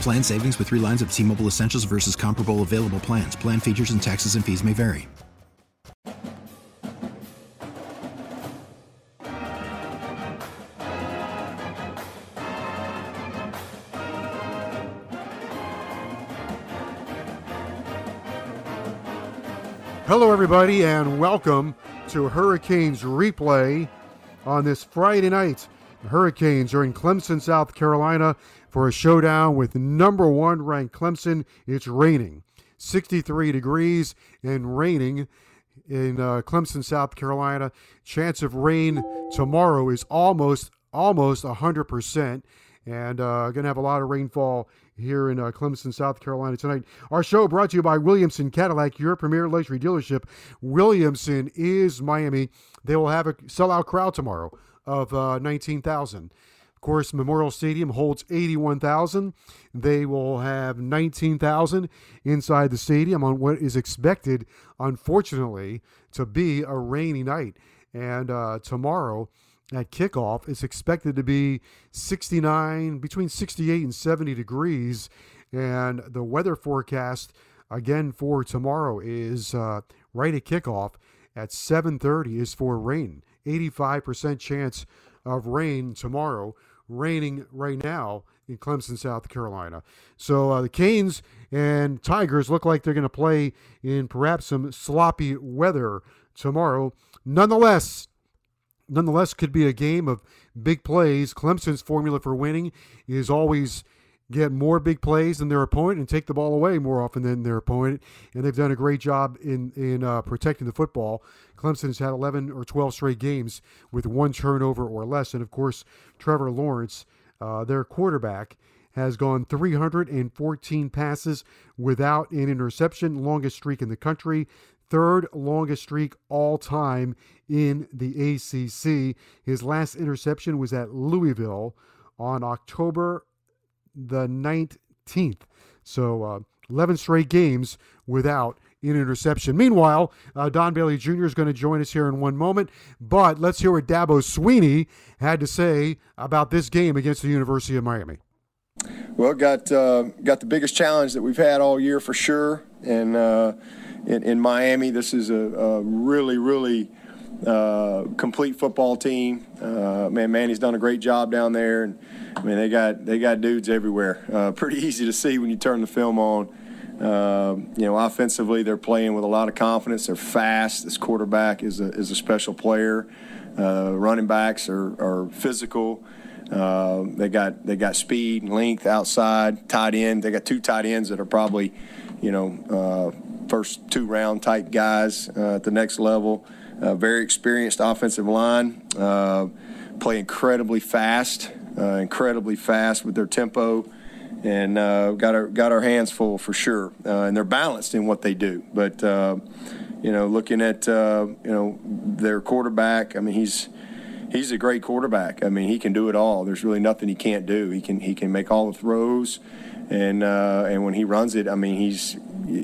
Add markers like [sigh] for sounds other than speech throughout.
Plan savings with three lines of T Mobile Essentials versus comparable available plans. Plan features and taxes and fees may vary. Hello, everybody, and welcome to Hurricanes Replay on this Friday night. The Hurricanes are in Clemson, South Carolina for a showdown with number one ranked Clemson. It's raining 63 degrees and raining in uh, Clemson, South Carolina. Chance of rain tomorrow is almost almost 100%. And uh, going to have a lot of rainfall here in uh, Clemson, South Carolina tonight. Our show brought to you by Williamson Cadillac, your premier luxury dealership. Williamson is Miami. They will have a sellout crowd tomorrow of uh, 19,000. Of course, Memorial Stadium holds 81,000. They will have 19,000 inside the stadium on what is expected, unfortunately, to be a rainy night. And uh, tomorrow at kickoff, it's expected to be 69, between 68 and 70 degrees. And the weather forecast again for tomorrow is uh, right at kickoff at 7:30 is for rain. 85% chance of rain tomorrow, raining right now in Clemson, South Carolina. So uh, the Canes and Tigers look like they're going to play in perhaps some sloppy weather tomorrow. Nonetheless, nonetheless could be a game of big plays. Clemson's formula for winning is always get more big plays than their opponent and take the ball away more often than their opponent. And they've done a great job in in uh, protecting the football. Clemson's had 11 or 12 straight games with one turnover or less. And of course, Trevor Lawrence, uh, their quarterback, has gone 314 passes without an interception, longest streak in the country. Third longest streak all time in the ACC. His last interception was at Louisville on October the 19th. So uh, 11 straight games without an interception. Meanwhile, uh, Don Bailey Jr. is going to join us here in one moment. But let's hear what Dabo Swinney had to say about this game against the University of Miami. Well, got uh, got the biggest challenge that we've had all year for sure, and uh, in, in, Miami, this is a, a really, really uh, complete football team. Uh, man, Manny's done a great job down there, and I mean they got they got dudes everywhere. Uh, [laughs] pretty easy to see when you turn the film on. Uh, you know, offensively, they're playing with a lot of confidence. They're fast. This quarterback is a, is a special player. Uh, running backs are, are physical. They got they got speed and length outside. Tight end. They got two tight ends that are probably, you know, first two round type guys at the next level. Uh, very experienced offensive line. play incredibly fast. incredibly fast with their tempo and uh, got our got our hands full for sure. Uh, and they're balanced in what they do. But uh, you know, looking at uh, you know their quarterback, I mean, he's he's a great quarterback. I mean, he can do it all. There's really nothing he can't do. He can he can make all the throws, and uh, and when he runs it, I mean, he's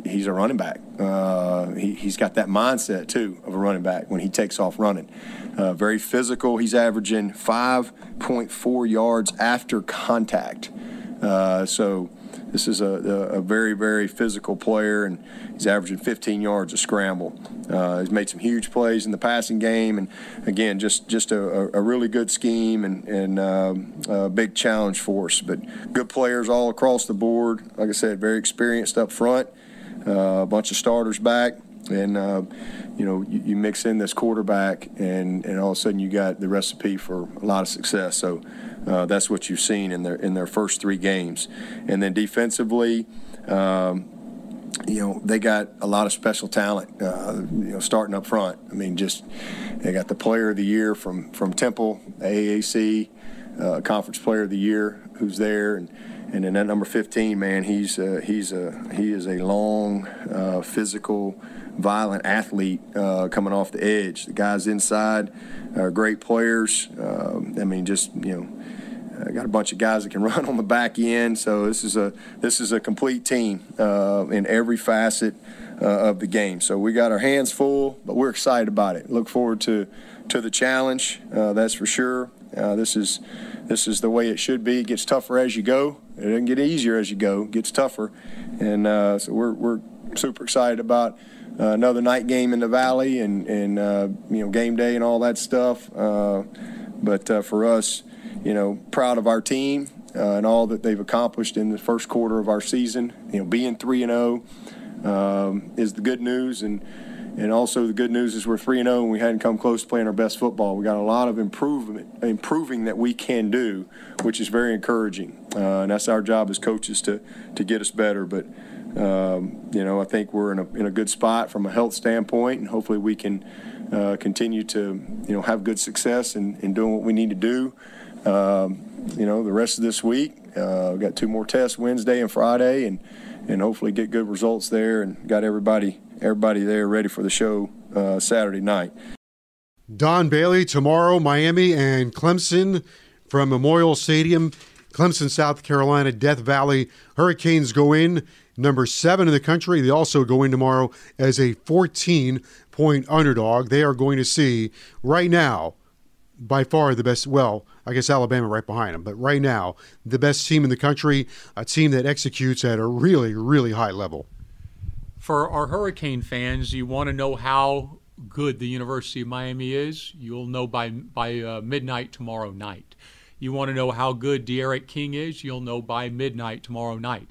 he's a running back. Uh, he, he's got that mindset too of a running back when he takes off running. very physical. He's averaging 5.4 yards after contact. Uh, so this is a, a, very, very physical player, and he's averaging 15 yards a scramble. Uh, he's made some huge plays in the passing game, and again, just just a, a really good scheme and, and uh, a big challenge for us. But good players all across the board. Like I said, very experienced up front, uh, a bunch of starters back, and uh, you know you, you, mix in this quarterback, and, and all of a sudden you got the recipe for a lot of success. So. Uh, that's what you've seen in their in their first three games, and then defensively, um, you know they got a lot of special talent. Uh, you know, starting up front. I mean, just they got the Player of the Year from from Temple, AAC, uh, Conference Player of the Year, who's there, and and then that number 15, man, he's uh, he's a he is a long, uh, physical, violent athlete uh, coming off the edge. The guys inside are great players. Um, I mean, just you know uh, got a bunch of guys that can [laughs] run on the back end, so this is a this is a complete team uh, in every facet uh, of the game. So we got our hands full, but we're excited about it. Look forward to to the challenge. Uh, that's for sure. Uh, this is this is the way it should be. It gets tougher as you go. It doesn't get easier as you go. It gets tougher, and uh, so we're we're super excited about. another night game in the valley and, and you know game day and all that stuff but for us you know, proud of our team uh, and all that they've accomplished in the first quarter of our season. You know, being three and zero oh, um, is the good news, and and also the good news is we're three and zero oh and we hadn't come close to playing our best football. We got a lot of improvement, improving that we can do, which is very encouraging. Uh, and that's our job as coaches to to get us better. But um, you know, I think we're in a in a good spot from a health standpoint, and hopefully we can. Uh, continue to, you know, have good success in, in doing what we need to do um, you know, the rest of this week. Uh, got two more tests Wednesday and Friday, and and hopefully get good results there, and got everybody everybody there ready for the show uh, Saturday night. Don Bailey tomorrow, Miami and Clemson from Memorial Stadium, Clemson, South Carolina, Death Valley. Hurricanes go in number seven in the country. They also go in tomorrow as a 14 point underdog. They are going to see right now by far the best. Well, I guess Alabama right behind them, but right now the best team in the country, a team that executes at a really, really high level. For our Hurricane fans, you want to know how good the University of Miami is. You'll know by by uh, midnight tomorrow night. You want to know how good D'Eriq King is. You'll know by midnight tomorrow night.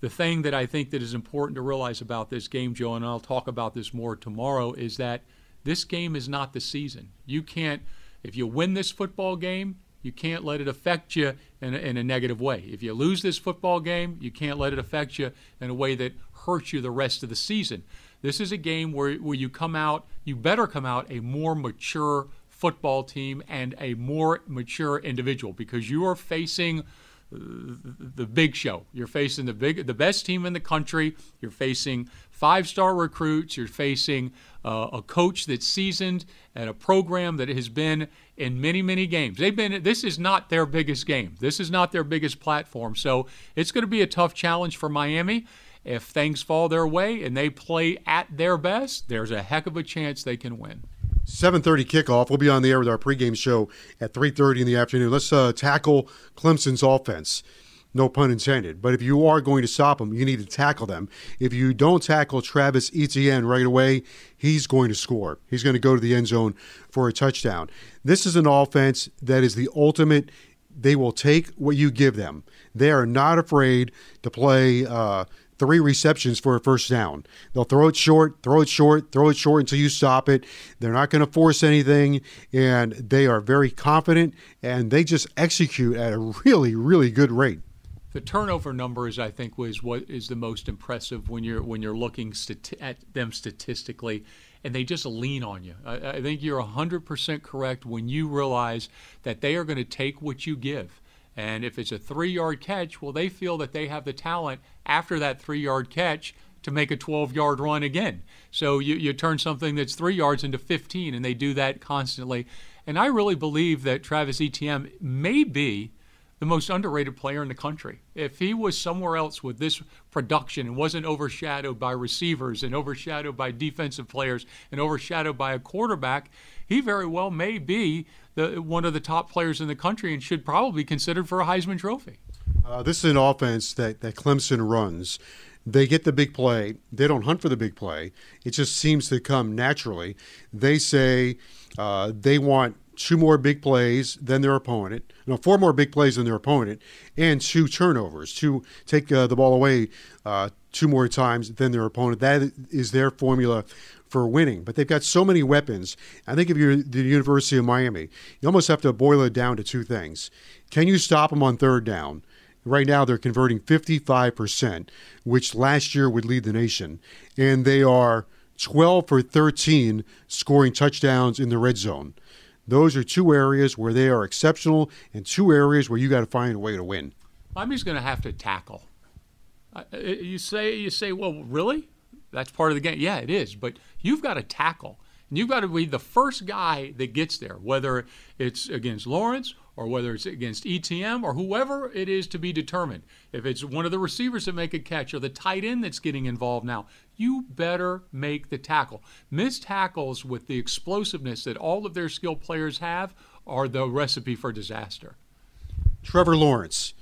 The thing that I think that is important to realize about this game, Joe, and I'll talk about this more tomorrow, is that this game is not the season. You can't if you win this football game, you can't let it affect you in a, in a negative way. If you lose this football game, you can't let it affect you in a way that hurts you the rest of the season. This is a game where, where you come out, you better come out a more mature football team and a more mature individual because you are facing the big show. You're facing the big, the best team in the country. You're facing five-star recruits. You're facing uh, a coach that's seasoned and a program that has been in many, many games. They've been. This is not their biggest game. This is not their biggest platform. So it's going to be a tough challenge for Miami. If things fall their way and they play at their best, there's a heck of a chance they can win. 7:30 kickoff. We'll be on the air with our pregame show at 3:30 in the afternoon. Let's uh, tackle Clemson's offense. No pun intended. But if you are going to stop them, you need to tackle them. If you don't tackle Travis Etienne right away, he's going to score. He's going to go to the end zone for a touchdown. This is an offense that is the ultimate. They will take what you give them. They are not afraid to play. Uh, three receptions for a first down. They'll throw it short, throw it short, throw it short until you stop it. They're not going to force anything, and they are very confident, and they just execute at a really, really good rate. The turnover numbers, I think, was what is the most impressive when you're when you're looking stati- at them statistically, and they just lean on you. I, I think you're 100% correct when you realize that they are going to take what you give. And if it's a three yard catch, well, they feel that they have the talent after that three yard catch to make a 12 yard run again. So you, you turn something that's three yards into 15, and they do that constantly. And I really believe that Travis Etienne may be the most underrated player in the country. If he was somewhere else with this production and wasn't overshadowed by receivers and overshadowed by defensive players and overshadowed by a quarterback, he very well may be the, one of the top players in the country and should probably be considered for a Heisman Trophy. Uh, this is an offense that, that Clemson runs. They get the big play. They don't hunt for the big play. It just seems to come naturally. They say uh, they want two more big plays than their opponent, no, four more big plays than their opponent, and two turnovers, to take uh, the ball away uh, two more times than their opponent. That is their formula for winning. But they've got so many weapons. I think if you're the University of Miami, you almost have to boil it down to two things. Can you stop them on third down? Right now, they're converting 55%, which last year would lead the nation. And they are 12 for 13 scoring touchdowns in the red zone. Those are two areas where they are exceptional and two areas where you got to find a way to win. Miami's going to have to tackle. Uh, you say, you say, well, really? That's part of the game. Yeah, it is. But you've got to tackle. And you've got to be the first guy that gets there, whether it's against Lawrence or whether it's against Etienne or whoever it is to be determined. If it's one of the receivers that make a catch or the tight end that's getting involved now, you better make the tackle. Missed tackles with the explosiveness that all of their skilled players have are the recipe for disaster. Trevor Lawrence,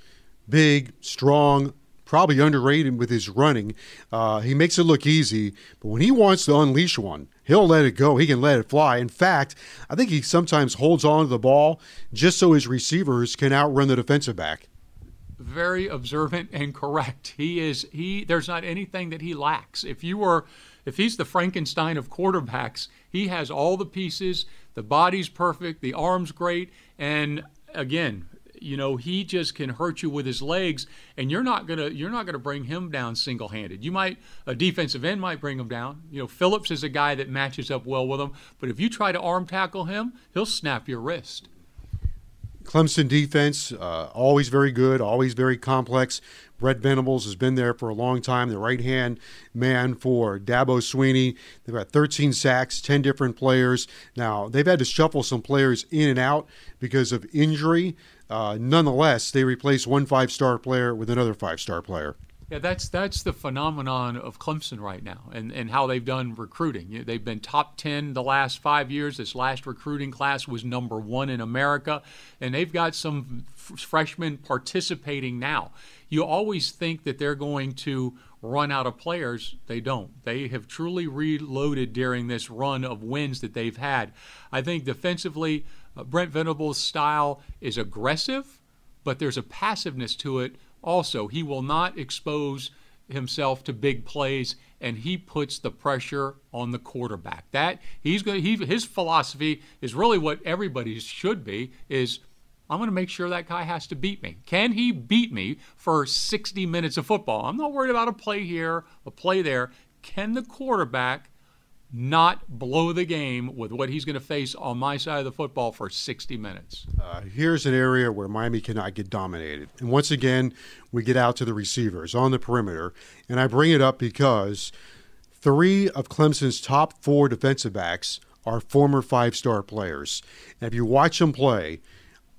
big, strong, probably underrated with his running. Uh, he makes it look easy, but when he wants to unleash one, he'll let it go. He can let it fly. In fact, I think he sometimes holds on to the ball just so his receivers can outrun the defensive back. Very observant and correct. He is he there's not anything that he lacks. If you were if he's the Frankenstein of quarterbacks, he has all the pieces. The body's perfect, the arm's great, and again, you know he just can hurt you with his legs and you're not gonna you're not gonna bring him down single-handed you might a defensive end might bring him down you know phillips is a guy that matches up well with him but if you try to arm tackle him he'll snap your wrist Clemson defense, uh, always very good, always very complex. Brent Venables has been there for a long time, the right hand man for Dabo Swinney. They've got 13 sacks, 10 different players. Now, they've had to shuffle some players in and out because of injury. Uh, nonetheless, they replaced one five star player with another five star player. Yeah, that's that's the phenomenon of Clemson right now, and, and how they've done recruiting. They've been top ten the last five years. This last recruiting class was number one in America, and they've got some f- freshmen participating now. You always think that they're going to run out of players. They don't. They have truly reloaded during this run of wins that they've had. I think defensively, uh, Brent Venables' style is aggressive, but there's a passiveness to it also. He will not expose himself to big plays and he puts the pressure on the quarterback. That he's going he, his philosophy is really what everybody's should be is I'm going to make sure that guy has to beat me. Can he beat me for 60 minutes of football? I'm not worried about a play here, a play there. Can the quarterback not blow the game with what he's going to face on my side of the football for 60 minutes. Uh, here's an area where Miami cannot get dominated. And once again, we get out to the receivers on the perimeter. And I bring it up because three of Clemson's top four defensive backs are former five star players. And if you watch them play,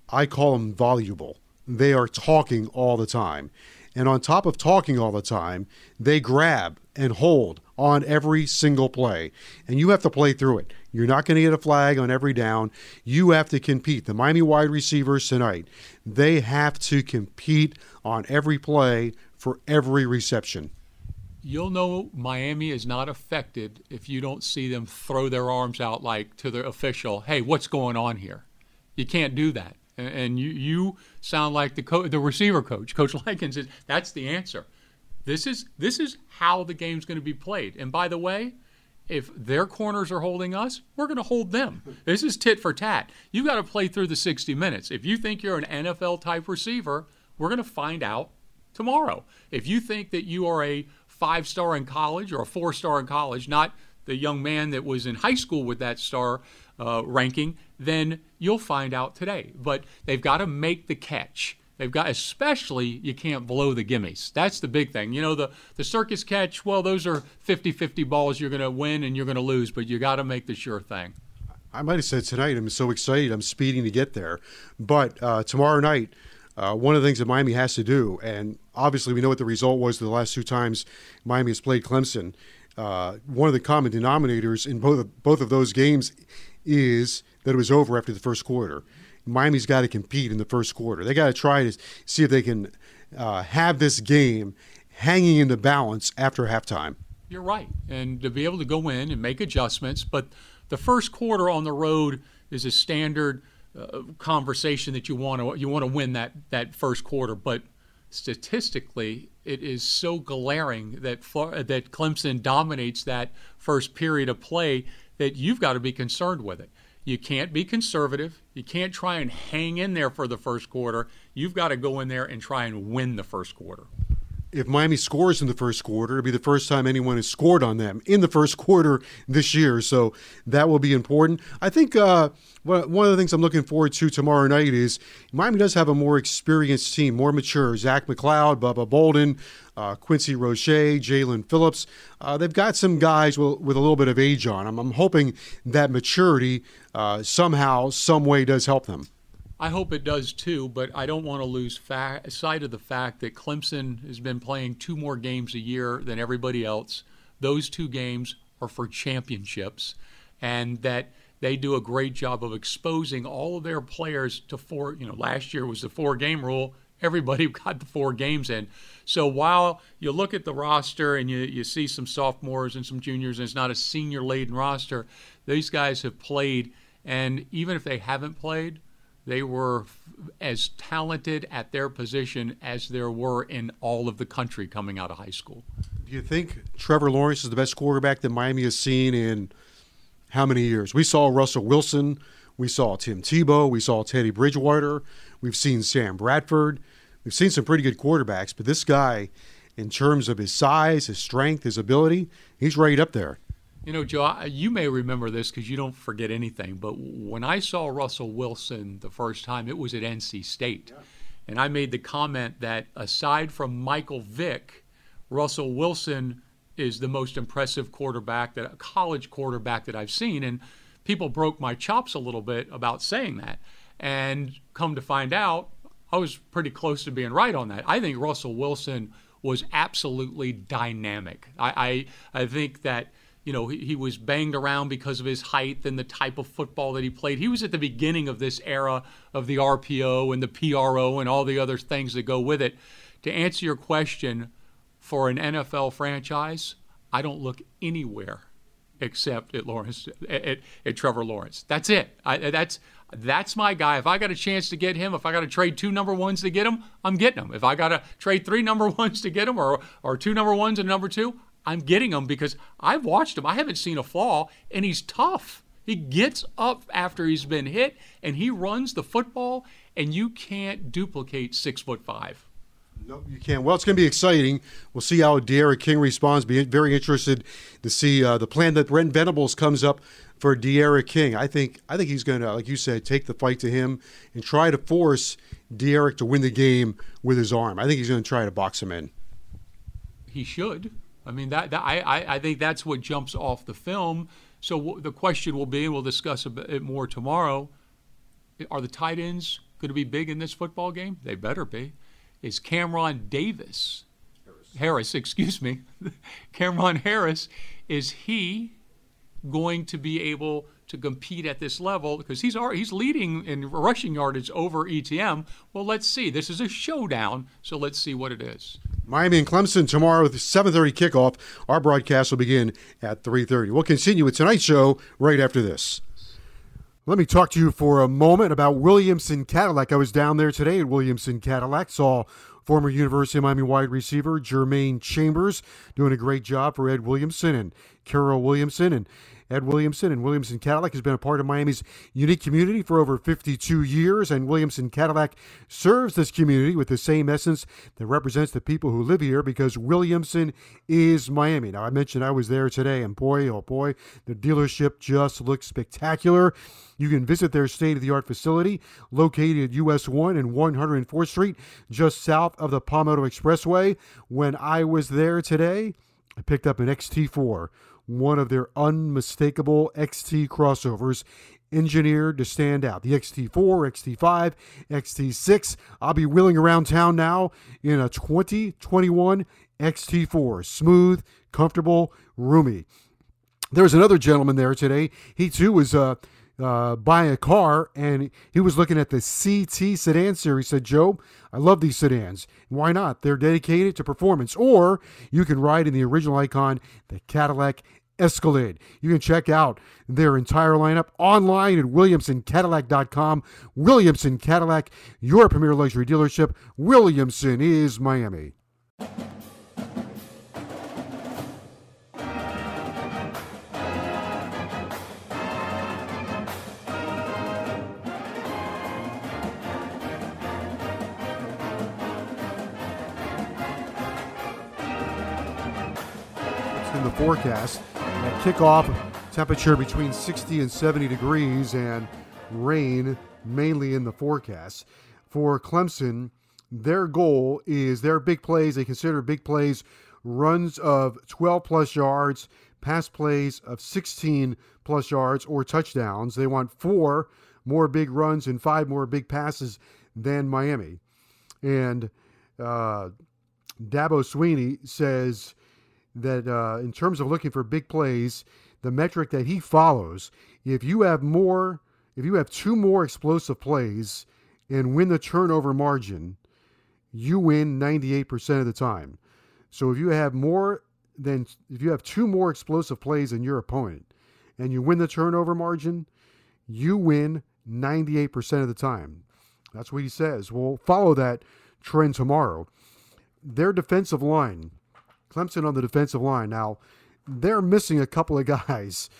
I call them voluble. They are talking all the time. And on top of talking all the time, they grab and hold on every single play. And you have to play through it. You're not going to get a flag on every down. You have to compete. The Miami wide receivers tonight, they have to compete on every play for every reception. You'll know Miami is not affected if you don't see them throw their arms out like to the official, hey, what's going on here? You can't do that. And you, you sound like the, co- the receiver coach, Coach [laughs] Likens. Is, that's the answer. This is this is how the game's going to be played. And by the way, if their corners are holding us, we're going to hold them. This is tit for tat. You got to play through the 60 minutes. If you think you're an NFL type receiver, we're going to find out tomorrow. If you think that you are a five star in college or a four star in college, not the young man that was in high school with that star uh, ranking, then you'll find out today. But they've got to make the catch. They've got, especially, you can't blow the gimmies. That's the big thing. You know, the, the circus catch, well, those are 50 50 balls you're going to win and you're going to lose, but you got to make the sure thing. I might have said tonight, I'm so excited, I'm speeding to get there. But uh, tomorrow night, uh, one of the things that Miami has to do, and obviously we know what the result was the last two times Miami has played Clemson. Uh, one of the common denominators in both of, both of those games is that it was over after the first quarter. Miami's got to compete in the first quarter. They got to try to see if they can uh, have this game hanging in the balance after halftime. You're right. And to be able to go in and make adjustments, but the first quarter on the road is a standard uh, conversation that you want to you want to win that that first quarter, but statistically it is so glaring that that Clemson dominates that first period of play that you've got to be concerned with it. You can't be conservative. You can't try and hang in there for the first quarter. You've got to go in there and try and win the first quarter if Miami scores in the first quarter, it'll be the first time anyone has scored on them in the first quarter this year. So that will be important. I think uh, one of the things I'm looking forward to tomorrow night is Miami does have a more experienced team, more mature. Zach McCloud, Bubba Bolden, uh, Quincy Roche, Jaelan Phillips. Uh, they've got some guys with, with, a little bit of age on them. I'm hoping that maturity uh, somehow, some way does help them. I hope it does too, but I don't want to lose fa- sight of the fact that Clemson has been playing two more games a year than everybody else. Those two games are for championships, and that they do a great job of exposing all of their players to four. You know, last year was the four game rule. Everybody [laughs] got the four games in. So while you look at the roster and you, you see some sophomores and some juniors, and it's not a senior laden roster, these guys have played. And even if they haven't played, they were as talented at their position as there were in all of the country coming out of high school. Do you think Trevor Lawrence is the best quarterback that Miami has seen in how many years? We saw Russell Wilson, we saw Tim Tebow, we saw Teddy Bridgewater, we've seen Sam Bradford. We've seen some pretty good quarterbacks, but this guy, in terms of his size, his strength, his ability, he's right up there. You know, Joe, you may remember this because you don't forget anything, but when I saw Russell Wilson the first time, it was at NC State. Yeah. And I made the comment that aside from Michael Vick, Russell Wilson is the most impressive quarterback that a college quarterback that I've seen. And people broke my chops a little bit about saying that. And come to find out, I was pretty close to being right on that. I think Russell Wilson was absolutely dynamic. I, I, I think that you know, he, he, was banged around because of his height and the type of football that he played. He was at the beginning of this era of the RPO and the PRO and all the other things that go with it. To answer your question, for an NFL franchise, I don't look anywhere except at Lawrence, at, at Trevor Lawrence. That's it. I, that's that's my guy. If I got a chance to get him, if I got to trade two number ones to get him, I'm getting him. If I got to trade three number [laughs] ones to get him, or or two number ones and number two, I'm getting him because I've watched him. I haven't seen a flaw, and he's tough. He gets up after he's been hit, and he runs the football, and you can't duplicate six foot five. No, you can't. Well, it's going to be exciting. We'll see how D'Eriq King responds. Be very interested to see uh, the plan that Brent Venables comes up for D'Eriq King. I think I think he's going to, like you said, take the fight to him and try to force D'Eriq to win the game with his arm. I think he's going to try to box him in. He should. I mean, that, that I, I think that's what jumps off the film. So w- the question will be, and we'll discuss a bit more tomorrow, are the tight ends going to be big in this football game? They better be. Is Cameron Davis, Harris, Harris [laughs] excuse me, [laughs] Cameron Harris, is he going to be able to compete at this level because he's he's leading in rushing yardage over Etienne. Well, let's see. This is a showdown, so let's see what it is. Miami and Clemson tomorrow with 7:30 kickoff. Our broadcast will begin at 3:30. We'll continue with tonight's show right after this. Let me talk to you for a moment about Williamson Cadillac. I was down there today at Williamson Cadillac, saw former University of Miami wide receiver Jermaine Chambers doing a great job for Ed Williamson and Carol Williamson and Ed Williamson and Williamson Cadillac has been a part of Miami's unique community for over 52 years, and Williamson Cadillac serves this community with the same essence that represents the people who live here because Williamson is Miami. Now, I mentioned I was there today, and boy, oh boy, the dealership just looks spectacular. You can visit their state of the art facility located at US 1 and 104th Street, just south of the Palmetto Expressway. When I was there today, I picked up an XT4 one of their unmistakable XT crossovers engineered to stand out. The XT4, XT5, XT6. I'll be wheeling around town now in a 2021 XT4. Smooth, comfortable, roomy. There was another gentleman there today. He too was uh, uh, buying a car, and he was looking at the CT sedan series. He said, Joe, I love these sedans. Why not? They're dedicated to performance. Or you can ride in the original icon, the Cadillac Escalade. You can check out their entire lineup online at WilliamsonCadillac.com. Williamson Cadillac, your premier luxury dealership. Williamson is Miami. forecast. Kickoff, temperature between 60 and 70 degrees and rain mainly in the forecast. For Clemson, their goal is their big plays, they consider big plays runs of 12 plus yards, pass plays of 16 plus yards or touchdowns. They want four more big runs and five more big passes than Miami. And uh, Dabo Swinney says that uh, in terms of looking for big plays, the metric that he follows, if you have more, if you have two more explosive plays and win the turnover margin, you win 98% of the time. So if you have more than, if you have two more explosive plays than your opponent and you win the turnover margin, you win 98% of the time. That's what he says. We'll follow that trend tomorrow. Their defensive line, Clemson on the defensive line. Now, they're missing a couple of [laughs] guys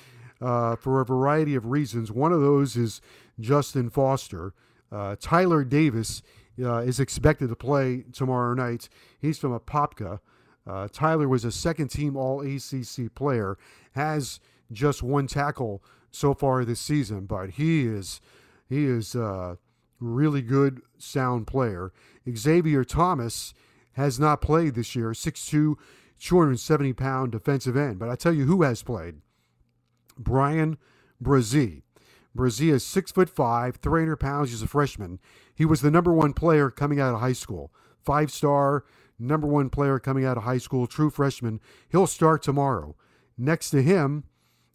uh, for a variety of reasons. One of those is Justin Foster. Uh, Tyler Davis uh, is expected to play tomorrow night. He's from Apopka. Uh, Tyler was a second team All ACC player, has just one tackle so far this season, but he is he is a uh, really good, sound player. Xavier Thomas has not played this year. 6'2", 270 pound defensive end. But I tell you who has played Bryan Bresee. Bresee is six foot five, 300 pounds. He's a freshman. He was the number one player coming out of high school. Five star, number one player coming out of high school, true freshman. He'll start tomorrow. Next to him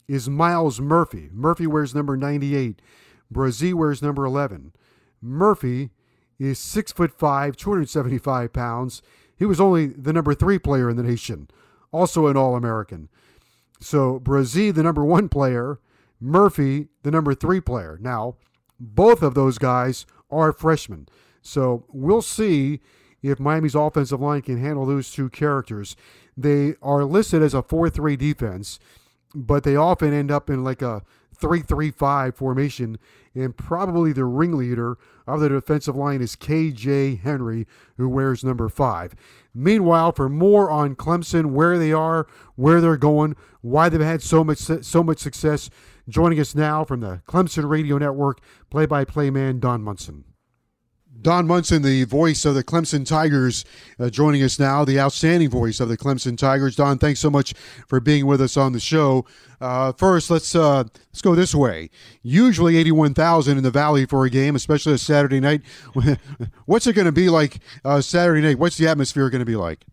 is Myles Murphy. Murphy wears number 98. Bresee wears number 11. Murphy is six foot five, 275 pounds. He was only the number three player in the nation, also an All American. So Bresee, the number one player, Murphy, the number three player. Now, both of those guys are freshmen. So we'll see if Miami's offensive line can handle those two characters. They are listed as a 4 3 defense, but they often end up in like a 3 3 5 formation, and probably the ringleader of the defensive line is KJ Henry, who wears number 5. Meanwhile, for more on Clemson, where they are, where they're going, why they've had so much so much success, joining us now from the Clemson Radio Network, play-by-play man Don Munson. Don Munson, the voice of the Clemson Tigers, uh, joining us now, the outstanding voice of the Clemson Tigers. Don, thanks so much for being with us on the show. Uh, first, let's uh, let's go this way. Usually, eighty-one thousand in the Valley for a game, especially a Saturday night. [laughs] What's it going to be like uh, Saturday night? What's the atmosphere going to be like?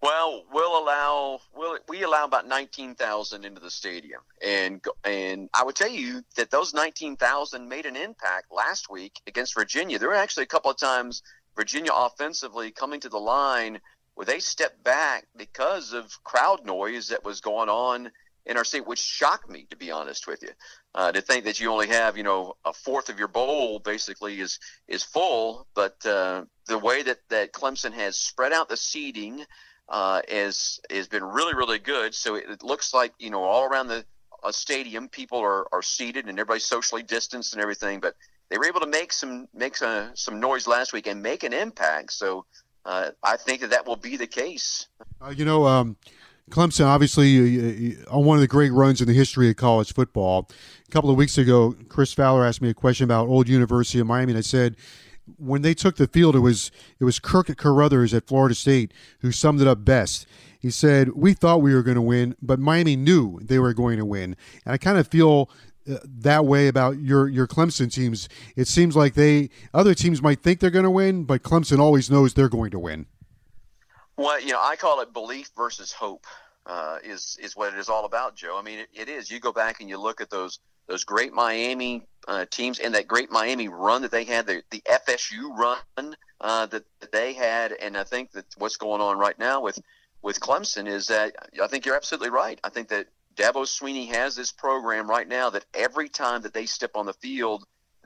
Well, we'll allow we'll, we allow about nineteen thousand into the stadium, and and I would tell you that those nineteen thousand made an impact last week against Virginia. There were actually a couple of times Virginia offensively coming to the line where they stepped back because of crowd noise that was going on in our state, which shocked me to be honest with you. Uh, to think that you only have you know a fourth of your bowl basically is is full, but uh, the way that that Clemson has spread out the seating uh, is has been really really good. So it, it looks like you know all around the uh, stadium people are, are seated and everybody's socially distanced and everything. But they were able to make some make some, some noise last week and make an impact. So uh, I think that that will be the case. Uh, you know. Um... Clemson, obviously, on one of the great runs in the history of college football. A couple of weeks ago, Chris Fowler asked me a question about Old University of Miami, and I said, when they took the field, it was it was Kirk Carruthers at Florida State who summed it up best. He said, "We thought we were going to win, but Miami knew they were going to win." And I kind of feel uh, that way about your your Clemson teams. It seems like they other teams might think they're going to win, but Clemson always knows they're going to win. Well, you know, I call it belief versus hope. Uh, is is what it is all about, Joe. I mean, it, it is. You go back and you look at those those great Miami uh, teams and that great Miami run that they had, the, the FSU run uh, that, that they had, and I think that what's going on right now with with Clemson is that I think you're absolutely right. I think that Dabo Swinney has this program right now that every time that they step on the field,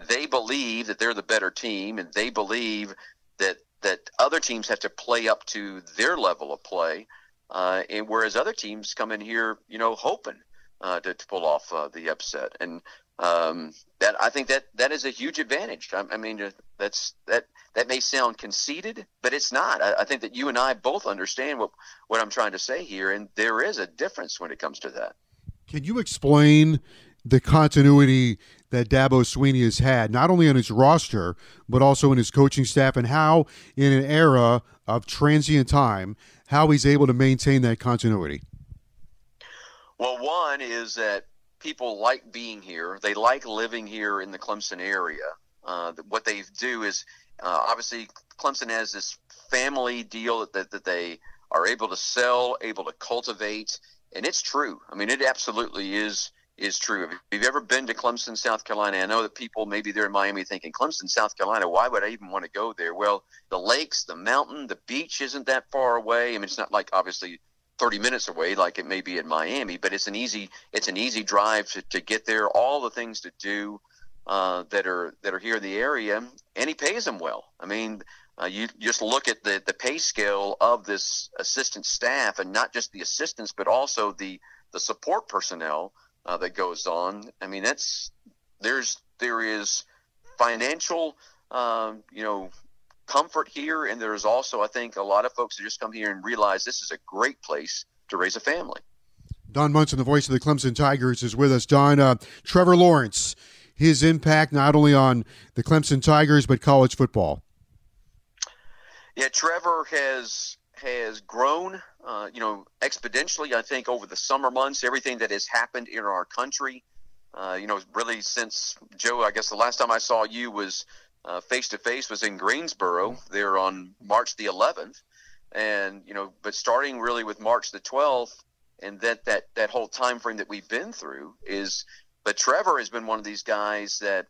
they believe that they're the better team, and they believe that that other teams have to play up to their level of play, uh, and whereas other teams come in here, you know, hoping uh, to, to, pull off uh, the upset, and um, that I think that that is a huge advantage. I, I, mean, that's that that may sound conceited, but it's not. I, I think that you and I both understand what what I'm trying to say here, and there is a difference when it comes to that. Can you explain the continuity that Dabo Swinney has had, not only on his roster, but also in his coaching staff, and how, in an era of transient time, how he's able to maintain that continuity? Well, one is that people like being here. They like living here in the Clemson area. Uh, what they do is uh, obviously Clemson has this family deal that, that, that they are able to sell, able to cultivate, and it's true. I mean, it absolutely is is true. If you've ever been to Clemson, South Carolina, I know that people maybe they're in Miami thinking Clemson, South Carolina. Why would I even want to go there? Well, the lakes, the mountain, the beach isn't that far away. I mean, it's not like obviously 30 minutes away like it may be in Miami, but it's an easy it's an easy drive to, to get there. All the things to do uh, that are that are here in the area, and he pays them well. I mean, uh, you just look at the the pay scale of this assistant staff, and not just the assistants, but also the the support personnel uh, that goes on. I mean, that's there's there is financial, um, you know, comfort here, and there's also I think a lot of folks that just come here and realize this is a great place to raise a family. Don Munson, the voice of the Clemson Tigers, is with us. Don, uh, Trevor Lawrence, his impact not only on the Clemson Tigers but college football. Yeah, Trevor has has grown, uh, you know, exponentially. I think over the summer months, everything that has happened in our country, uh, you know, really since Joe. I guess the last time I saw you was face to face was in Greensboro there on March the 11th, and you know, but starting really with March the 12th, and that that that whole time frame that we've been through is. But Trevor has been one of these guys that.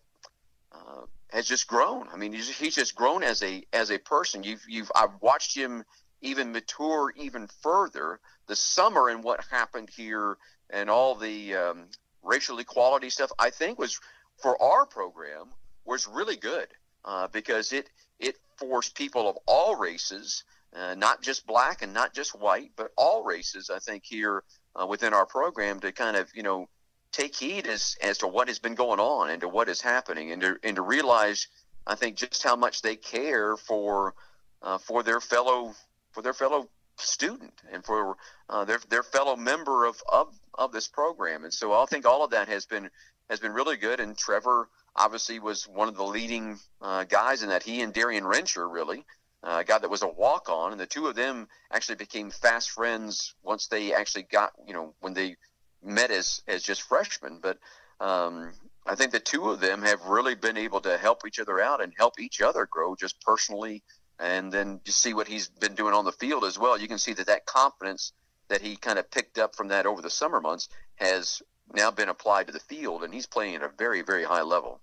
Uh, has just grown. I mean, he's, he's just grown as a as a person. You've you've I've watched him even mature even further. The summer and what happened here and all the um, racial equality stuff, I think was for our program was really good uh, because it it forced people of all races, uh, not just black and not just white, but all races. I think here uh, within our program to kind of you know take heed as as to what has been going on and to what is happening and to and to realize I think just how much they care for uh, for their fellow for their fellow student and for uh, their their fellow member of, of of this program. And so I think all of that has been has been really good. And Trevor obviously was one of the leading uh, guys in that. He and Darien Rencher really. Uh, a guy that was a walk on, and the two of them actually became fast friends once they actually got, you know, when they met as, as just freshmen. But um, I think the two of them have really been able to help each other out and help each other grow just personally and then you see what he's been doing on the field as well. You can see that that confidence that he kind of picked up from that over the summer months has now been applied to the field, and he's playing at a very, very high level.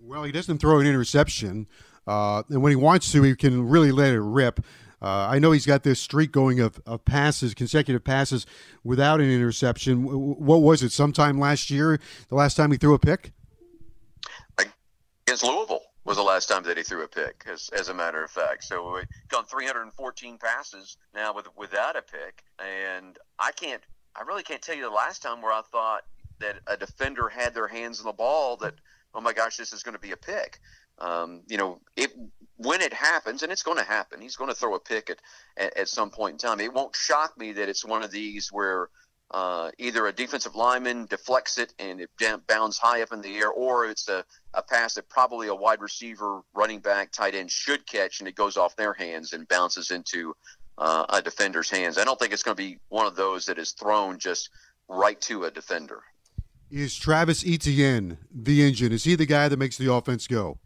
Well, he doesn't throw an interception, uh, and when he wants to, he can really let it rip. Uh, I know he's got this streak going of, of passes, consecutive passes without an interception. What was it? Sometime last year, the last time he threw a pick? Against Louisville was the last time that he threw a pick, as, as a matter of fact. So we've gone 314 passes now with without a pick, and I can't, I really can't tell you the last time where I thought that a defender had their hands on the ball that, oh my gosh, this is going to be a pick. Um, you know, it when it happens, and it's going to happen, he's going to throw a pick at, at, at some point in time. It won't shock me that it's one of these where uh, either a defensive lineman deflects it and it bounds high up in the air, or it's a, a pass that probably a wide receiver, running back, tight end should catch, and it goes off their hands and bounces into uh, a defender's hands. I don't think it's going to be one of those that is thrown just right to a defender. Is Travis Etienne the engine? Is he the guy that makes the offense go?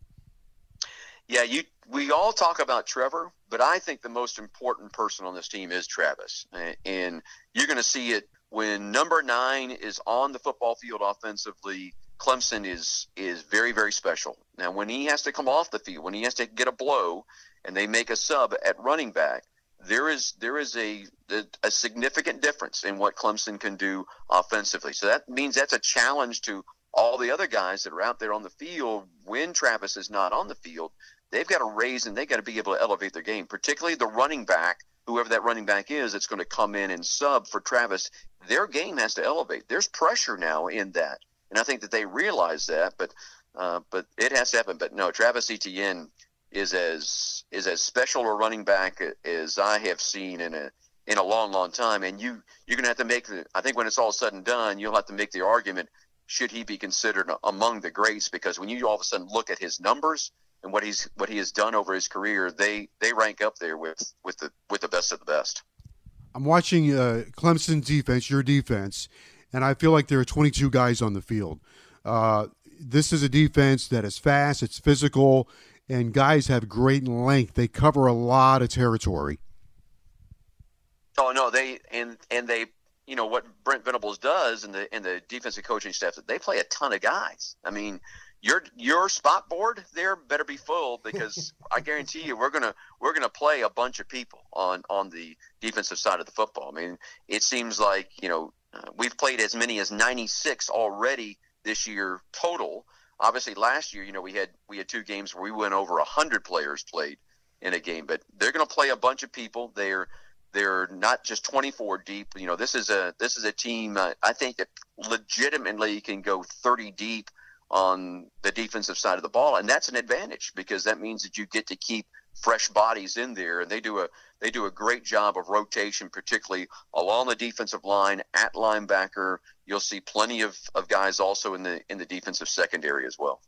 Yeah, you. We all talk about Trevor, but I think the most important person on this team is Travis, and you're going to see it when number nine is on the football field offensively, Clemson is is very very special. Now, when he has to come off the field, when he has to get a blow, and they make a sub at running back, there is there is a a significant difference in what Clemson can do offensively. So that means that's a challenge to all the other guys that are out there on the field when Travis is not on the field. They've got to raise and they've got to be able to elevate their game, particularly the running back, whoever that running back is that's going to come in and sub for Travis. Their game has to elevate. There's pressure now in that, and I think that they realize that. But uh, but it has to happen. But no, Travis Etienne is as is as special a running back as I have seen in a in a long, long time. And you you're going to have to make the. I think when it's all said and done, you'll have to make the argument: should he be considered among the greats? Because when you all of a sudden look at his numbers and what he's what he has done over his career, they they rank up there with with the with the best of the best. I'm watching uh, Clemson defense, your defense, and I feel like there are 22 guys on the field. Uh, this is a defense that is fast, it's physical, and guys have great length. They cover a lot of territory. Oh no, they and and they you know what Brent Venables does and the and the defensive coaching staff they play a ton of guys. I mean, your your spot board there better be full because I guarantee you we're gonna we're gonna play a bunch of people on on the defensive side of the football. I mean, it seems like you know uh, we've played as many as 96 already this year total obviously last year, you know, we had we had two games where we went over hundred players played in a game, but they're going to play a bunch of people. They're they're not just 24 deep. You know, this is a this is a team uh, I think that legitimately can go 30 deep on the defensive side of the ball, and that's an advantage because that means that you get to keep fresh bodies in there, and they do a they do a great job of rotation, particularly along the defensive line at linebacker. You'll see plenty of, of guys also in the in the defensive secondary as well.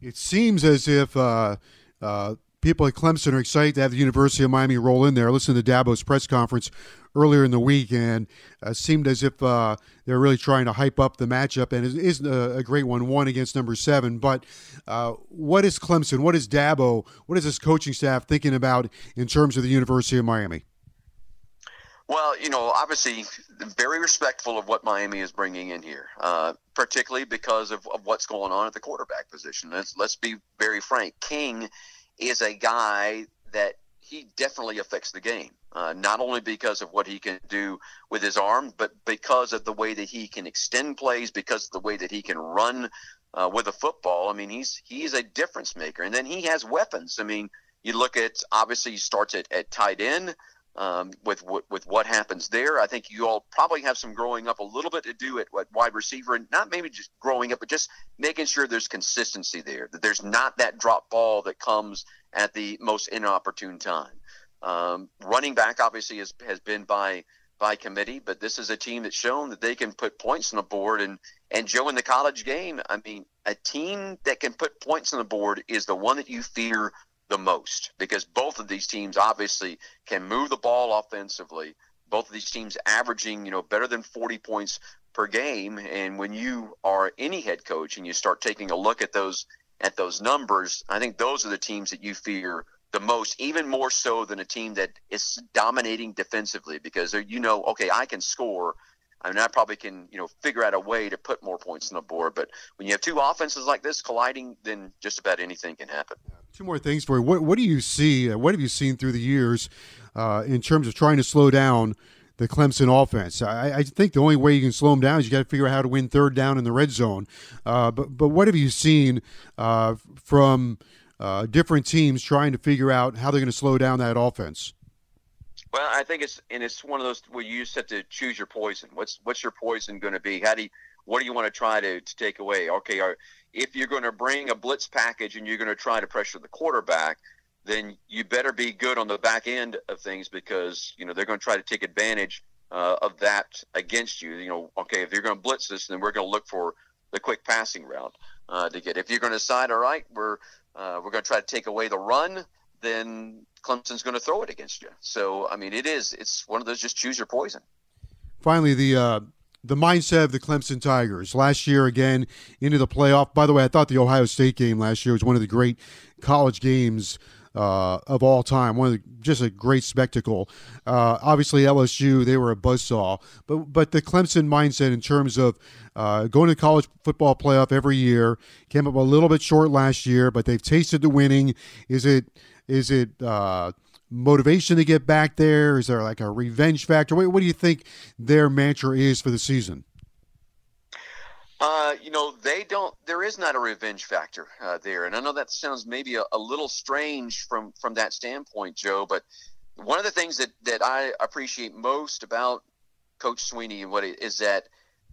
It seems as if uh, uh, people at Clemson are excited to have the University of Miami roll in there. Listen to Dabo's press conference earlier in the week, and uh, seemed as if uh, they're really trying to hype up the matchup, and it is a, great one, one against number seven. But uh, what is Clemson? What is Dabo? What is this coaching staff thinking about in terms of the University of Miami? Well, you know, obviously, very respectful of what Miami is bringing in here, uh, particularly because of, of what's going on at the quarterback position. Let's let's be very frank. King is a guy that he definitely affects the game. Uh, not only because of what he can do with his arm, but because of the way that he can extend plays, because of the way that he can run uh, with a football. I mean, he's he's a difference maker, and then he has weapons. I mean, you look at obviously he starts at, at tight end. Um, with with what happens there, I think you all probably have some growing up a little bit to do at, at wide receiver, and not maybe just growing up, but just making sure there's consistency there. That there's not that drop ball that comes at the most inopportune time. Um, running back obviously has, has been by by committee, but this is a team that's shown that they can put points on the board. And and Joe in the college game, I mean, a team that can put points on the board is the one that you fear the most because both of these teams obviously can move the ball offensively. Both of these teams averaging, you know, better than 40 points per game. And when you are any head coach and you start taking a look at those at those numbers, I think those are the teams that you fear the most, even more so than a team that is dominating defensively because you know, okay, I can score. I mean, I probably can, you know, figure out a way to put more points on the board. But when you have two offenses like this colliding, then just about anything can happen. Two more things for you. What, what do you see? Uh, what have you seen through the years uh, in terms of trying to slow down the Clemson offense? I, I, think the only way you can slow them down is you got to figure out how to win third down in the red zone. Uh, but but what have you seen uh, from uh, different teams trying to figure out how they're going to slow down that offense? Well, I think it's and it's one of those where you just have to choose your poison. What's what's your poison going to be? How do you, what do you want to try to, to take away? Okay, are, if you're going to bring a blitz package and you're going to try to pressure the quarterback, then you better be good on the back end of things because you know they're going to try to take advantage uh, of that against you. You know, okay, if you're going to blitz this, then we're going to look for the quick passing route uh, to get. If you're going to side, all right, we're uh, we're going to try to take away the run, then Clemson's going to throw it against you. So, I mean, it is. It's one of those just choose your poison. Finally, the uh, the mindset of the Clemson Tigers last year again into the playoff. By the way, I thought the Ohio State game last year was one of the great college games uh, of all time. One of the, just a great spectacle. Uh, obviously, LSU they were a buzzsaw, but but the Clemson mindset in terms of uh, going to the college football playoff every year came up a little bit short last year, but they've tasted the winning. Is it is it uh, motivation to get back there? Is there like a revenge factor? What, what do you think their mantra is for the season? Uh, you know, they don't. There is not a revenge factor uh, there, and I know that sounds maybe a, a, little strange from from that standpoint, Joe. But one of the things that that I appreciate most about Coach Swinney and what it, is that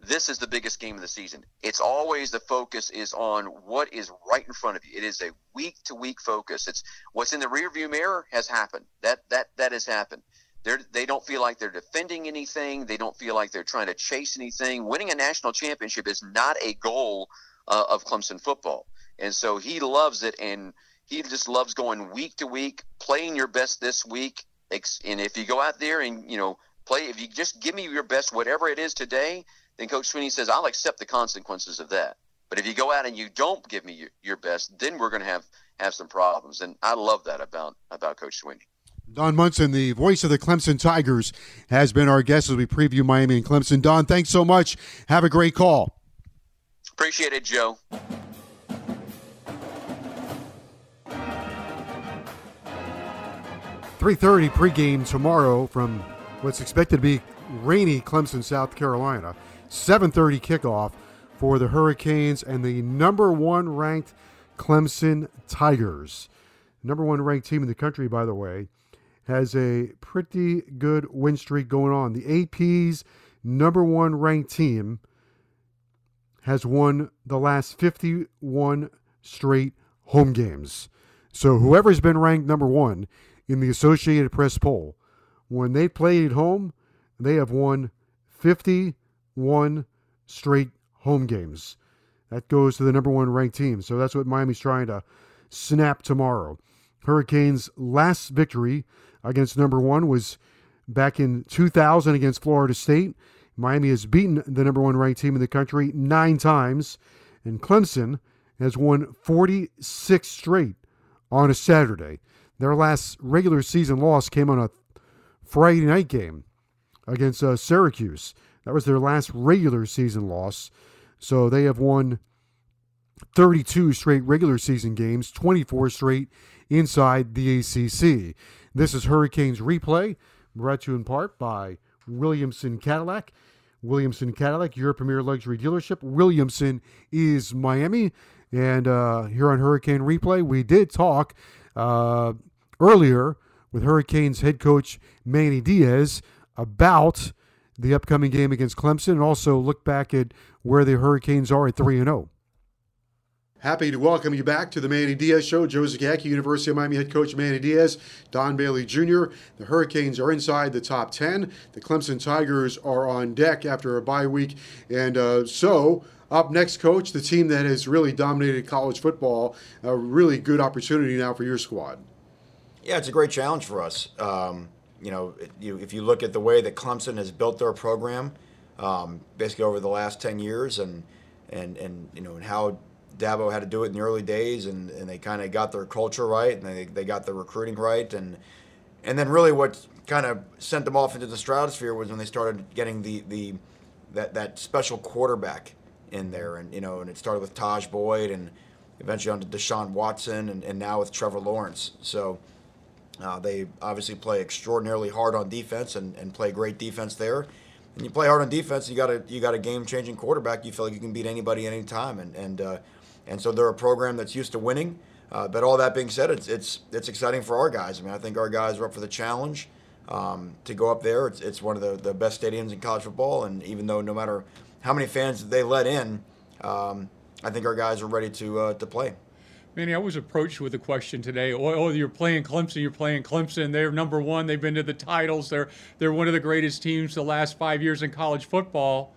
this is the biggest game of the season. It's always the focus is on what is right in front of you. It is a week to week focus. It's what's in the rearview mirror has happened. That that that has happened. They're, they don't feel like they're defending anything. They don't feel like they're trying to chase anything. Winning a national championship is not a goal uh, of Clemson football. And so he loves it. And he just loves going week to week, playing your best this week. And if you go out there and, you know, play, if you just give me your best, whatever it is today, then Coach Swinney says, I'll accept the consequences of that. But if you go out and you don't give me your, your best, then we're going to have, have some problems. And I love that about, about Coach Swinney. Don Munson, the voice of the Clemson Tigers, has been our guest as we preview Miami and Clemson. Don, thanks so much. Have a great call. Appreciate it, Joe. Three thirty pregame tomorrow from what's expected to be rainy Clemson, South Carolina. Seven thirty kickoff for the Hurricanes and the number one ranked Clemson Tigers. Number one ranked team in the country, by the way has a pretty good win streak going on. The AP's number one ranked team has won the last 51 straight home games. So whoever's been ranked number one in the Associated Press poll, when they played at home, they have won 51 straight home games. That goes to the number one ranked team. So that's what Miami's trying to snap tomorrow. Hurricanes' last victory against number one was back in 2000 against Florida State. Miami has beaten the number one ranked team in the country nine times, and Clemson has won 46 straight on a Saturday. Their last regular season loss came on a Friday night game against uh, Syracuse. That was their last regular season loss. So they have won 32 straight regular season games, 24 straight inside the ACC. This is Hurricanes Replay, brought to you in part by Williamson Cadillac. Williamson Cadillac, your premier luxury dealership. Williamson is Miami. And uh, here on Hurricane Replay, we did talk uh, earlier with Hurricanes head coach Manny Diaz about the upcoming game against Clemson and also look back at where the Hurricanes are at 3 0. Happy to welcome you back to the Manny Diaz Show. Joe Zagacki, University of Miami head coach Manny Diaz, Don Bailey Jr. The Hurricanes are inside the top 10. The Clemson Tigers are on deck after a bye week. And uh, so, up next, coach, the team that has really dominated college football, a really good opportunity now for your squad. Yeah, it's a great challenge for us. Um, you know, you, if you look at the way that Clemson has built their program, um, basically over the last 10 years, and, and, and, you know, and how Dabo had to do it in the early days, and, and they kind of got their culture right, and they, they got the recruiting right, and and then really what kind of sent them off into the stratosphere was when they started getting the the that that special quarterback in there, and you know, and it started with Tajh Boyd, and eventually on to Deshaun Watson, and, and now with Trevor Lawrence. So. Uh, they obviously play extraordinarily hard on defense and, and play great defense there. And you play hard on defense, you got a you got a game changing quarterback. You feel like you can beat anybody anytime, and and uh, and so they're a program that's used to winning. Uh, but all that being said, it's it's it's exciting for our guys. I mean, I think our guys are up for the challenge um, to go up there. It's, it's one of the, the best stadiums in college football, and even though no matter how many fans they let in, um, I think our guys are ready to uh, to play. Manny, I was approached with a question today. Oh, oh, you're playing Clemson. You're playing Clemson. They're number one. They've been to the titles. They're they're one of the greatest teams the last five years in college football.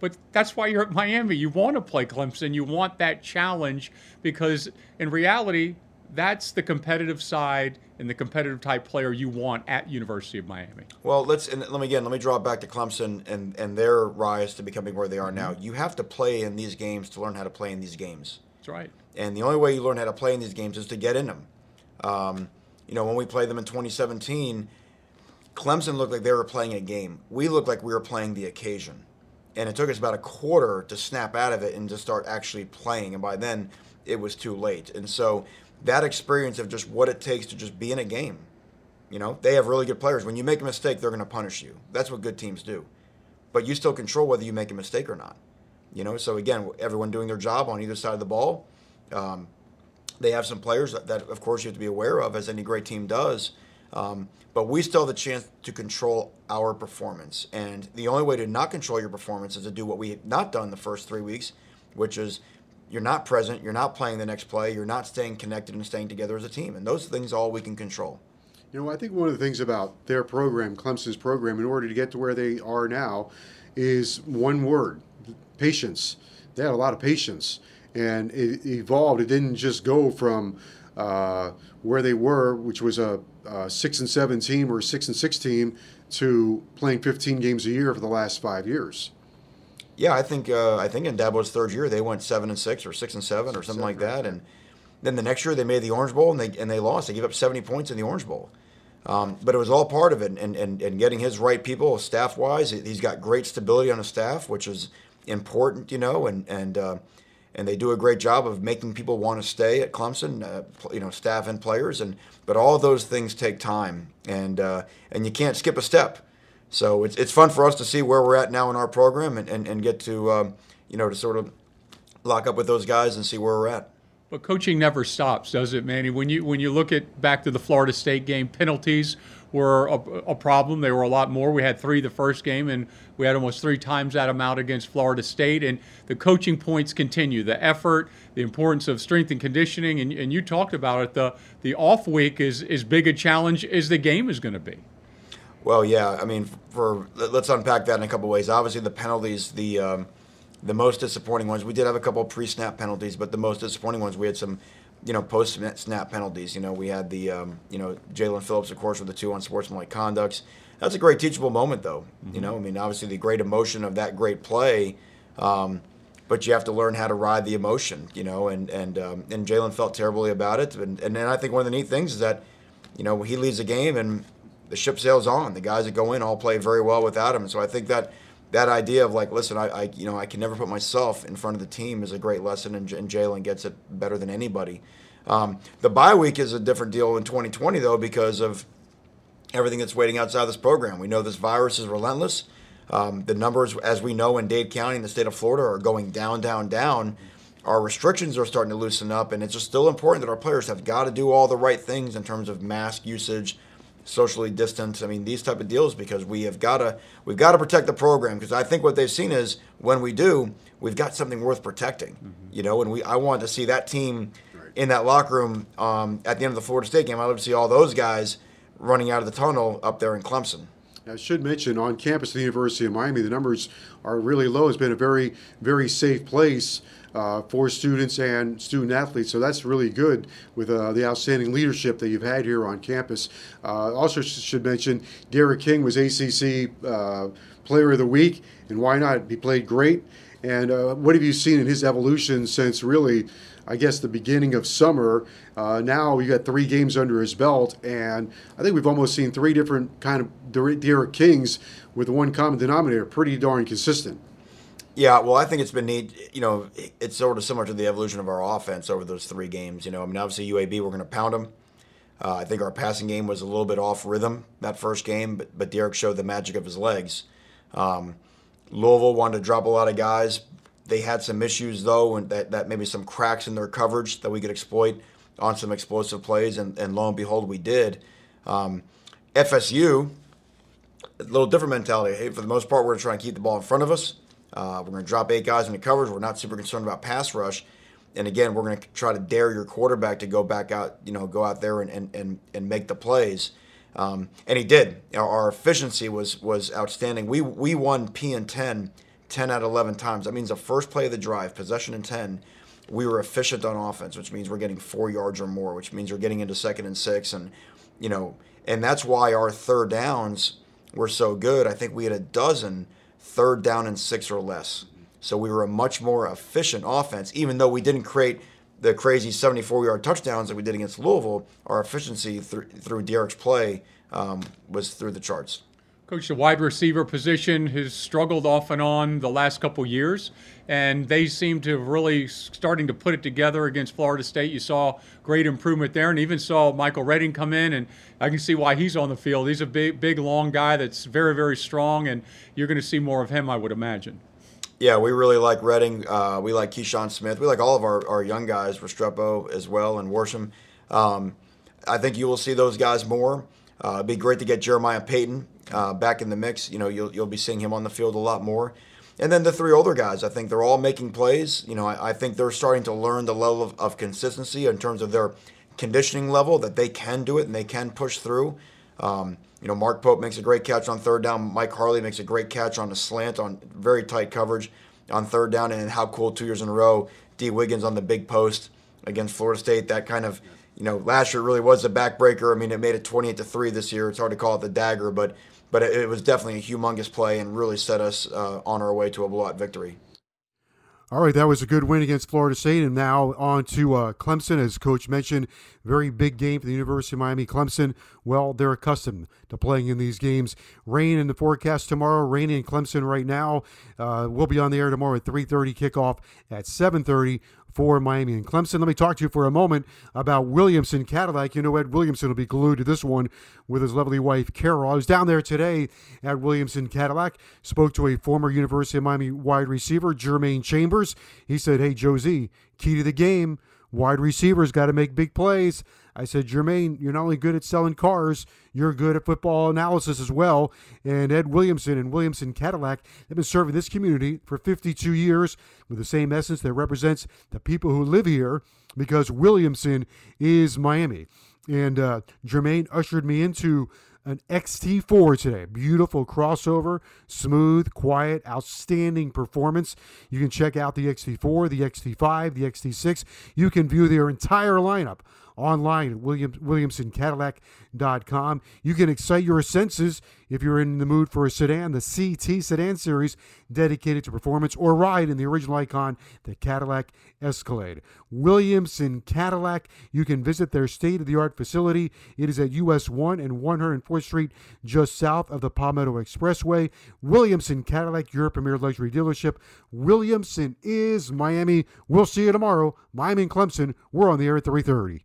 But that's why you're at Miami. You want to play Clemson. You want that challenge because in reality, that's the competitive side and the competitive type player you want at University of Miami. Well, let's and let me again let me draw back to Clemson and and their rise to becoming where they are now. Mm-hmm. You have to play in these games to learn how to play in these games. That's right. And the only way you learn how to play in these games is to get in them. Um, You know, when we played them in 2017, Clemson looked like they were playing a game. We looked like we were playing the occasion. And it took us about a quarter to snap out of it and to start actually playing. And by then, it was too late. And so that experience of just what it takes to just be in a game, you know, they have really good players. When you make a mistake, they're going to punish you. That's what good teams do. But you still control whether you make a mistake or not. You know, so again, everyone doing their job on either side of the ball. Um, they have some players that, that, of course, you have to be aware of, as any great team does. Um, but we still have the chance to control our performance. And the only way to not control your performance is to do what we have not done the first three weeks, which is you're not present, you're not playing the next play, you're not staying connected and staying together as a team. And those things all we can control. You know, I think one of the things about their program, Clemson's program, in order to get to where they are now, is one word patience. They had a lot of patience. And it evolved. It didn't just go from uh, where they were, which was a, a, six and seven team or a six and six team, to playing 15 games a year for the last five years. Yeah, I think uh, I think in Dabo's third year they went seven and six or six and seven or something seven, like that, and then the next year they made the Orange Bowl and they and they lost. They gave up 70 points in the Orange Bowl. Um, but it was all part of it, and, and, and getting his right people, staff wise. He's got great stability on his staff, which is important, you know, and and uh, and they do a great job of making people want to stay at Clemson, uh, you know, staff and players, and but all those things take time, and uh, and you can't skip a step. So it's it's fun for us to see where we're at now in our program, and, and, and get to um, you know to sort of lock up with those guys and see where we're at. But coaching never stops, does it, Manny? When you when you look at back to the Florida State game, penalties were a, a, problem. They were a lot more. We had three the first game, and we had almost three times that amount against Florida State. And the coaching points continue. The effort, the importance of strength and conditioning, and, and you talked about it. The the off week is as big a challenge as the game is going to be. Well, yeah. I mean, for let's unpack that in a couple ways. Obviously, the penalties, the um, the most disappointing ones. We did have a couple pre-snap penalties, but the most disappointing ones, we had some, you know, post-snap penalties. You know, we had the, um, you know, Jaelan Phillips, of course, with the two unsportsmanlike conducts. That's a great teachable moment, though. Mm-hmm. You know, I mean, obviously the great emotion of that great play, um, but you have to learn how to ride the emotion. You know, and and um, and Jaelan felt terribly about it, and and then I think one of the neat things is that, you know, he leaves the game and the ship sails on. The guys that go in all play very well without him. So I think that that idea of like, listen, I, I, you know I can never put myself in front of the team is a great lesson, and, and Jaelan gets it better than anybody. Um, the bye week is a different deal in 2020 though because of everything that's waiting outside this program. We know this virus is relentless. Um, the numbers, as we know in Dade County in the state of Florida, are going down, down, down. Our restrictions are starting to loosen up, and it's just still important that our players have got to do all the right things in terms of mask usage, socially distanced. I mean, these type of deals because we have got to we've got to protect the program because I think what they've seen is when we do, we've got something worth protecting. Mm-hmm. You know, and we I want to see that team right. in that locker room um, at the end of the Florida State game. I love to see all those guys running out of the tunnel up there in Clemson. I should mention on campus of the University of Miami, the numbers are really low. It's been a very, very safe place uh, for students and student athletes. So that's really good with uh, the outstanding leadership that you've had here on campus. Uh, also, should mention D'Eriq King was ACC uh, Player of the Week, and why not? He played great. And uh, what have you seen in his evolution since really? I guess the beginning of summer. Uh, now you got three games under his belt, and I think we've almost seen three different kind of D'Eriq Kings with one common denominator. Pretty darn consistent. Yeah, well, I think it's been neat. You know, it's sort of similar to the evolution of our offense over those three games. You know, I mean, obviously UAB, we're going to pound them. Uh, I think our passing game was a little bit off rhythm that first game, but but D'Eriq showed the magic of his legs. Um, Louisville wanted to drop a lot of guys. They had some issues though, and that, that maybe some cracks in their coverage that we could exploit on some explosive plays, and, and lo and behold, we did. Um, FSU, a little different mentality. Hey, for the most part, we're trying to keep the ball in front of us. Uh, we're going to drop eight guys into coverage. We're not super concerned about pass rush. And again, we're going to try to dare your quarterback to go back out, you know, go out there and, and, and, and make the plays. Um, and he did. Our, our, efficiency was was outstanding. We we won P and 10, 10 out of 11 times. That means the first play of the drive, possession and 10, we were efficient on offense, which means we're getting four yards or more, which means we're getting into second and six. And, you know, and that's why our third downs were so good. I think we had a dozen – third down and six or less. So we were a much more efficient offense, even though we didn't create the crazy 74 yard touchdowns that we did against Louisville, our efficiency through, through D'Eriq's play um, was through the charts. Coach, the wide receiver position has struggled off and on the last couple years, and they seem to have really starting to put it together against Florida State. You saw great improvement there, and even saw Michael Redding come in, and I can see why he's on the field. He's a big, big, long guy that's very, very strong, and you're going to see more of him, I would imagine. Yeah, we really like Redding. Uh, we like Keyshawn Smith. We like all of our, our young guys, Restrepo as well, and Worsham. Um, I think you will see those guys more. Uh, it'd be great to get Jeremiah Payton uh, back in the mix. You know, you'll, you'll be seeing him on the field a lot more. And then the three older guys, I think they're all making plays. You know, I, I think they're starting to learn the level of, of, consistency in terms of their conditioning level that they can do it and they can push through. Um, you know, Mark Pope makes a great catch on third down. Mike Harley makes a great catch on a slant on very tight coverage on third down. And how cool two years in a row, Dee Wiggins on the big post against Florida State. That kind of you know, last year really was a backbreaker. I mean, it made it 28 to three this year. It's hard to call it the dagger, but but it, was definitely a humongous play and really set us uh, on our way to a blowout victory. All right, that was a good win against Florida State, and now on to uh, Clemson. As Coach mentioned, very big game for the University of Miami. Clemson, well, they're accustomed to playing in these games. Rain in the forecast tomorrow. Rain in Clemson right now. Uh, we'll be on the air tomorrow at 3:30. Kickoff at 7:30 for Miami and Clemson. Let me talk to you for a moment about Williamson Cadillac. You know, Ed Williamson will be glued to this one with his lovely wife, Carol. I was down there today at Williamson Cadillac, spoke to a former University of Miami wide receiver, Jermaine Chambers. He said, Hey, Josie, key to the game wide receivers got to make big plays. I said, Jermaine, you're not only good at selling cars, you're good at football analysis as well. And Ed Williamson and Williamson Cadillac have been serving this community for 52 years with the same essence that represents the people who live here because Williamson is Miami. And uh, Jermaine ushered me into an XT4 today. Beautiful crossover, smooth, quiet, outstanding performance. You can check out the XT4, the XT5, the XT6. You can view their entire lineup online at William, WilliamsonCadillac.com. You can excite your senses if you're in the mood for a sedan, the CT sedan series dedicated to performance, or ride in the original icon, the Cadillac Escalade. Williamson Cadillac, you can visit their state of the art facility. It is at US 1 and 104th Street, just south of the Palmetto Expressway. Williamson Cadillac, your premier luxury dealership. Williamson is Miami. We'll see you tomorrow. Miami and Clemson, we're on the air at 330.